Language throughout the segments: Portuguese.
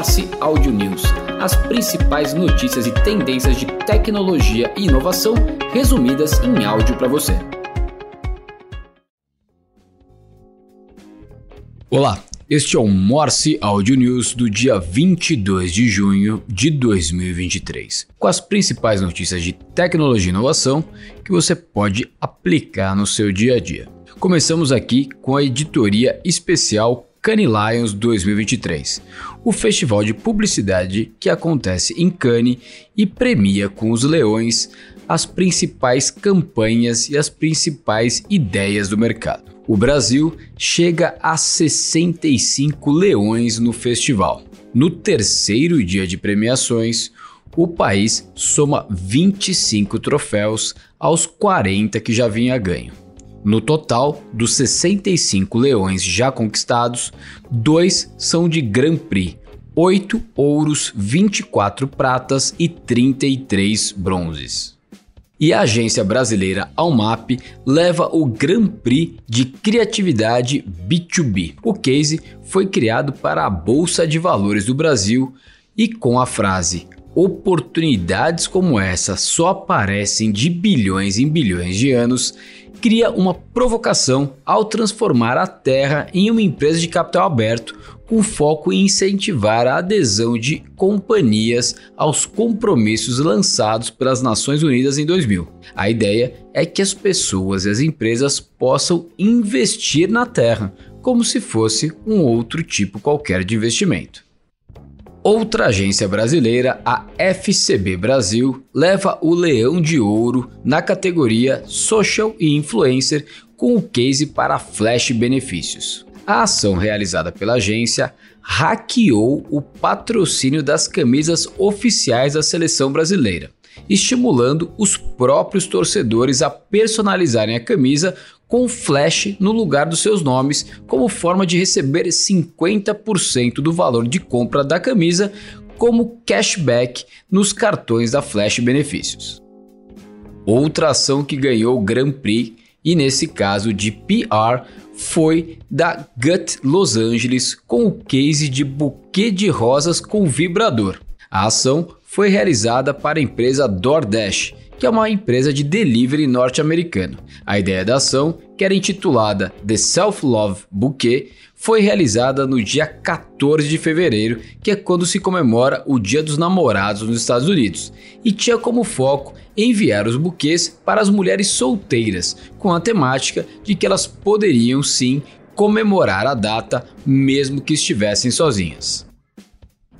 Morse Audio News, as principais notícias e tendências de tecnologia e inovação resumidas em áudio para você. Olá, este é o Morse Audio News do dia 22 de junho de 2023, com as principais notícias de tecnologia e inovação que você pode aplicar no seu dia a dia. Começamos aqui com a editoria especial Cannes Lions 2023, o festival de publicidade que acontece em Cannes e premia com os leões as principais campanhas e as principais ideias do mercado. O Brasil chega a 65 leões no festival. No terceiro dia de premiações, o país soma 25 troféus aos 40 que já vinha ganho. No total, dos 65 leões já conquistados, dois são de Grand Prix, 8 ouros, 24 pratas e 33 bronzes. E a agência brasileira Almap leva o Grand Prix de Criatividade B2B. O case foi criado para a Bolsa de Valores do Brasil e com a frase Oportunidades como essa só aparecem de bilhões em bilhões de anos cria uma provocação ao transformar a Terra em uma empresa de capital aberto com foco em incentivar a adesão de companhias aos compromissos lançados pelas Nações Unidas em 2000. A ideia é que as pessoas e as empresas possam investir na Terra como se fosse um outro tipo qualquer de investimento. Outra agência brasileira, a FCB Brasil, leva o Leão de Ouro na categoria Social e Influencer com o case para Flash Benefícios. A ação realizada pela agência hackeou o patrocínio das camisas oficiais da seleção brasileira, estimulando os próprios torcedores a personalizarem a camisa com flash no lugar dos seus nomes, como forma de receber 50% do valor de compra da camisa como cashback nos cartões da Flash Benefícios. Outra ação que ganhou o Grand Prix e nesse caso de PR foi da Gut Los Angeles com o case de buquê de rosas com vibrador. A ação foi realizada para a empresa DoorDash que é uma empresa de delivery norte-americano. A ideia da ação, que era intitulada The Self Love Bouquet, foi realizada no dia 14 de fevereiro, que é quando se comemora o Dia dos Namorados nos Estados Unidos, e tinha como foco enviar os buquês para as mulheres solteiras, com a temática de que elas poderiam sim comemorar a data mesmo que estivessem sozinhas.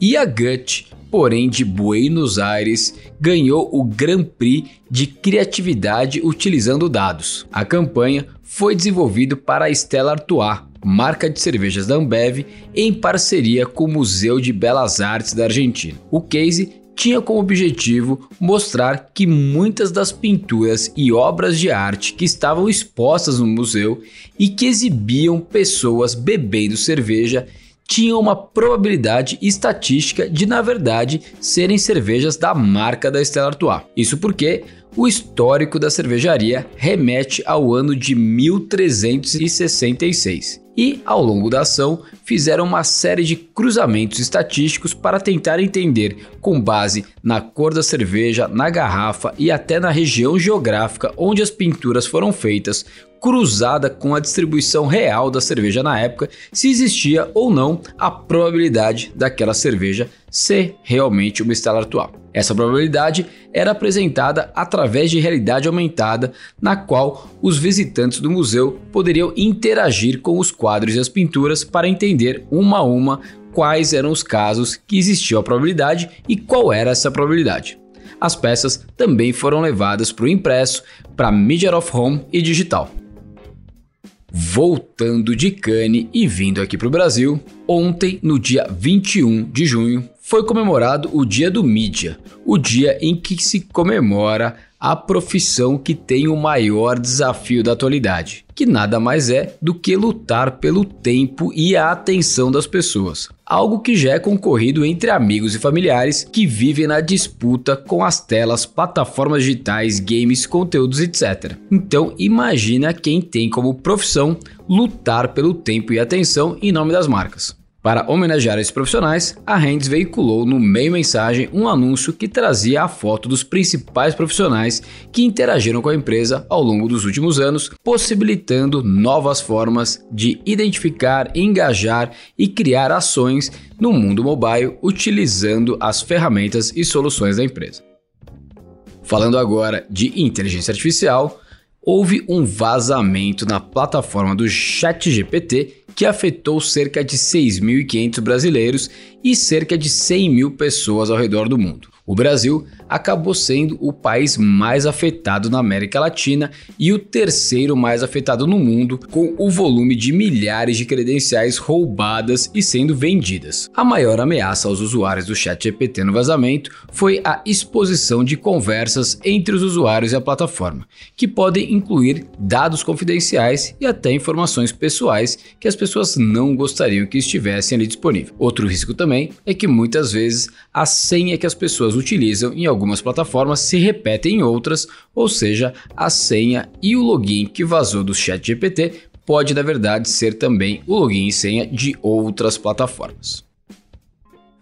E a Gut porém de Buenos Aires, ganhou o Grand Prix de Criatividade utilizando dados. A campanha foi desenvolvida para a Stella Artois, marca de cervejas da Ambev, em parceria com o Museu de Belas Artes da Argentina. O case tinha como objetivo mostrar que muitas das pinturas e obras de arte que estavam expostas no museu e que exibiam pessoas bebendo cerveja tinham uma probabilidade estatística de, na verdade, serem cervejas da marca da Stella Artois. Isso porque o histórico da cervejaria remete ao ano de 1366 e, ao longo da ação, fizeram uma série de cruzamentos estatísticos para tentar entender, com base na cor da cerveja, na garrafa e até na região geográfica onde as pinturas foram feitas, cruzada com a distribuição real da cerveja na época, se existia ou não a probabilidade daquela cerveja ser realmente uma Stella atual. Essa probabilidade era apresentada através de realidade aumentada, na qual os visitantes do museu poderiam interagir com os quadros e as pinturas para entender uma a uma quais eram os casos que existia a probabilidade e qual era essa probabilidade. As peças também foram levadas para o impresso, para Media of Home e digital. Voltando de Cannes e vindo aqui para o Brasil, ontem, no dia 21 de junho, foi comemorado o Dia do Mídia, o dia em que se comemora a profissão que tem o maior desafio da atualidade, que nada mais é do que lutar pelo tempo e a atenção das pessoas. Algo que já é concorrido entre amigos e familiares que vivem na disputa com as telas, plataformas digitais, games, conteúdos, etc. Então, imagina quem tem como profissão lutar pelo tempo e atenção em nome das marcas. Para homenagear esses profissionais, a Hands veiculou no meio mensagem um anúncio que trazia a foto dos principais profissionais que interagiram com a empresa ao longo dos últimos anos, possibilitando novas formas de identificar, engajar e criar ações no mundo mobile utilizando as ferramentas e soluções da empresa. Falando agora de inteligência artificial, houve um vazamento na plataforma do ChatGPT que afetou cerca de 6.500 brasileiros e cerca de 100 mil pessoas ao redor do mundo. O Brasil acabou sendo o país mais afetado na América Latina e o terceiro mais afetado no mundo, com o volume de milhares de credenciais roubadas e sendo vendidas. A maior ameaça aos usuários do ChatGPT no vazamento foi a exposição de conversas entre os usuários e a plataforma, que podem incluir dados confidenciais e até informações pessoais que as pessoas não gostariam que estivessem ali disponíveis. Outro risco também é que muitas vezes a senha que as pessoas pessoas utilizam em algumas plataformas se repetem em outras, ou seja, a senha e o login que vazou do ChatGPT pode na verdade ser também o login e senha de outras plataformas.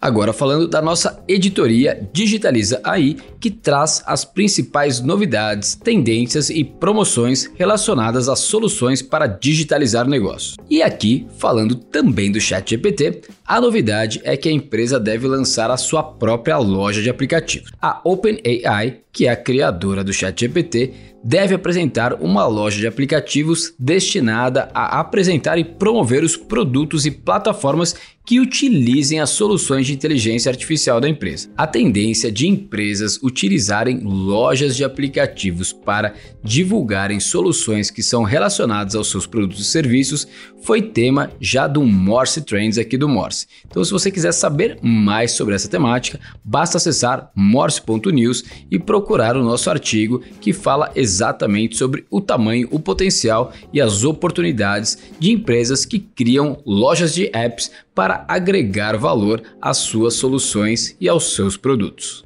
Agora falando da nossa editoria Digitaliza AI, que traz as principais novidades, tendências e promoções relacionadas às soluções para digitalizar negócios. E aqui, falando também do ChatGPT, a novidade é que a empresa deve lançar a sua própria loja de aplicativos. A OpenAI, que é a criadora do ChatGPT, deve apresentar uma loja de aplicativos destinada a apresentar e promover os produtos e plataformas que utilizem as soluções de inteligência artificial da empresa. A tendência de empresas utilizarem lojas de aplicativos para divulgarem soluções que são relacionadas aos seus produtos e serviços foi tema já do Morse Trends aqui do Morse. Então, se você quiser saber mais sobre essa temática, basta acessar morse.news e procurar o nosso artigo que fala exatamente sobre o tamanho, o potencial e as oportunidades de empresas que criam lojas de apps para agregar valor às suas soluções e aos seus produtos.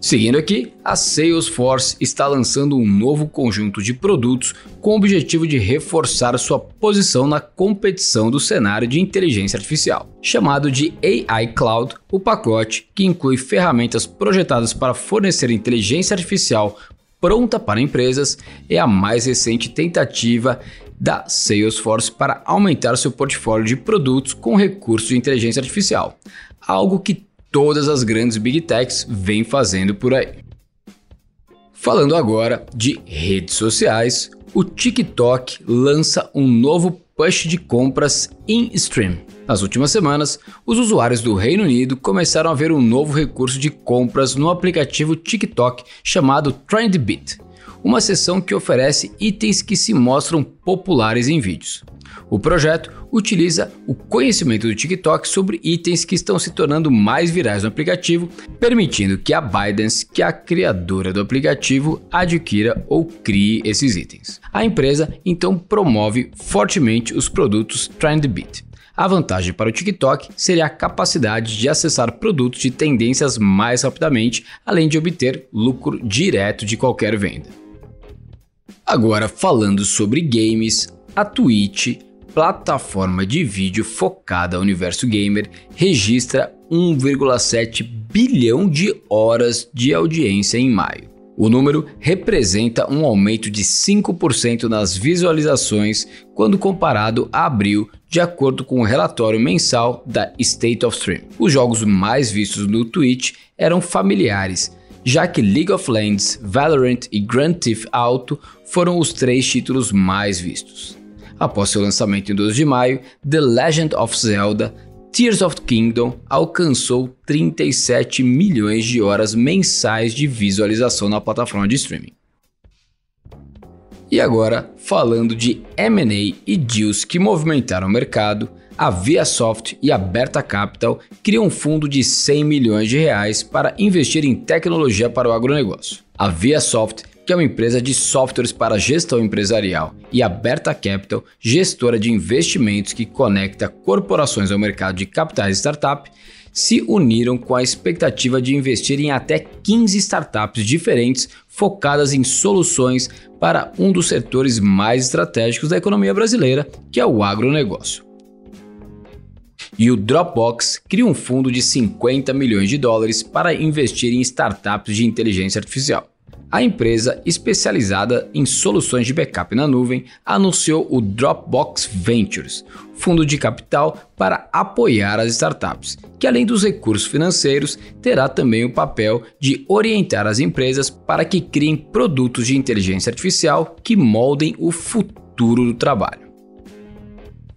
Seguindo aqui, a Salesforce está lançando um novo conjunto de produtos com o objetivo de reforçar sua posição na competição do cenário de inteligência artificial. Chamado de AI Cloud, o pacote, que inclui ferramentas projetadas para fornecer inteligência artificial pronta para empresas, é a mais recente tentativa da Salesforce para aumentar seu portfólio de produtos com recursos de inteligência artificial, algo que todas as grandes big techs vêm fazendo por aí. Falando agora de redes sociais, o TikTok lança um novo push de compras in stream. Nas últimas semanas, os usuários do Reino Unido começaram a ver um novo recurso de compras no aplicativo TikTok chamado Trendbit, uma seção que oferece itens que se mostram populares em vídeos. O projeto utiliza o conhecimento do TikTok sobre itens que estão se tornando mais virais no aplicativo, permitindo que a ByteDance, que é a criadora do aplicativo, adquira ou crie esses itens. A empresa então promove fortemente os produtos Trendbit. A vantagem para o TikTok seria a capacidade de acessar produtos de tendências mais rapidamente, além de obter lucro direto de qualquer venda. Agora, falando sobre games, a Twitch plataforma de vídeo focada ao universo gamer registra 1,7 bilhão de horas de audiência em maio. O número representa um aumento de 5% nas visualizações quando comparado a abril, de acordo com o relatório mensal da State of Stream. Os jogos mais vistos no Twitch eram familiares, já que League of Legends, Valorant e Grand Theft Auto foram os três títulos mais vistos. Após seu lançamento em 12 de maio, The Legend of Zelda Tears of Kingdom alcançou 37 milhões de horas mensais de visualização na plataforma de streaming. E agora, falando de M&A e deals que movimentaram o mercado, a ViaSoft e a Berta Capital criam um fundo de 100 milhões de reais para investir em tecnologia para o agronegócio. A ViaSoft que é uma empresa de softwares para gestão empresarial, e a Berta Capital, gestora de investimentos que conecta corporações ao mercado de capitais startup, se uniram com a expectativa de investir em até 15 startups diferentes focadas em soluções para um dos setores mais estratégicos da economia brasileira, que é o agronegócio. E o Dropbox cria um fundo de 50 milhões de dólares para investir em startups de inteligência artificial. A empresa, especializada em soluções de backup na nuvem, anunciou o Dropbox Ventures, fundo de capital para apoiar as startups, que além dos recursos financeiros, terá também o papel de orientar as empresas para que criem produtos de inteligência artificial que moldem o futuro do trabalho.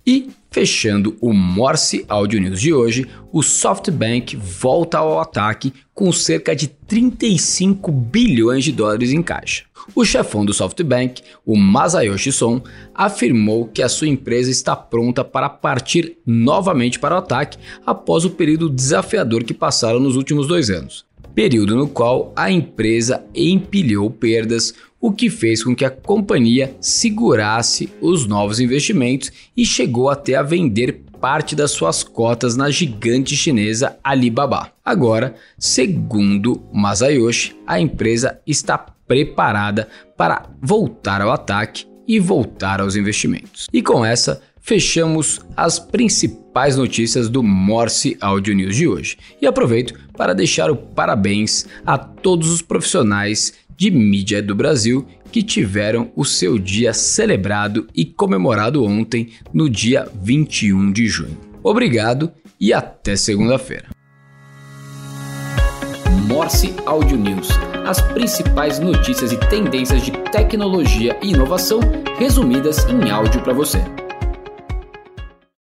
E Fechando o Morse Audio News de hoje, o SoftBank volta ao ataque com cerca de 35 bilhões de dólares em caixa. O chefão do SoftBank, o Masayoshi Son, afirmou que a sua empresa está pronta para partir novamente para o ataque após o período desafiador que passaram nos últimos dois anos período no qual a empresa empilhou perdas, o que fez com que a companhia segurasse os novos investimentos e chegou até a vender parte das suas cotas na gigante chinesa Alibaba. Agora, segundo Masayoshi, a empresa está preparada para voltar ao ataque e voltar aos investimentos. E com essa, fechamos as principais notícias do Morse Audio News de hoje. E aproveito para deixar o parabéns a todos os profissionais de mídia do Brasil que tiveram o seu dia celebrado e comemorado ontem, no dia 21 de junho. Obrigado e até segunda-feira. Morse Audio News as principais notícias e tendências de tecnologia e inovação resumidas em áudio para você.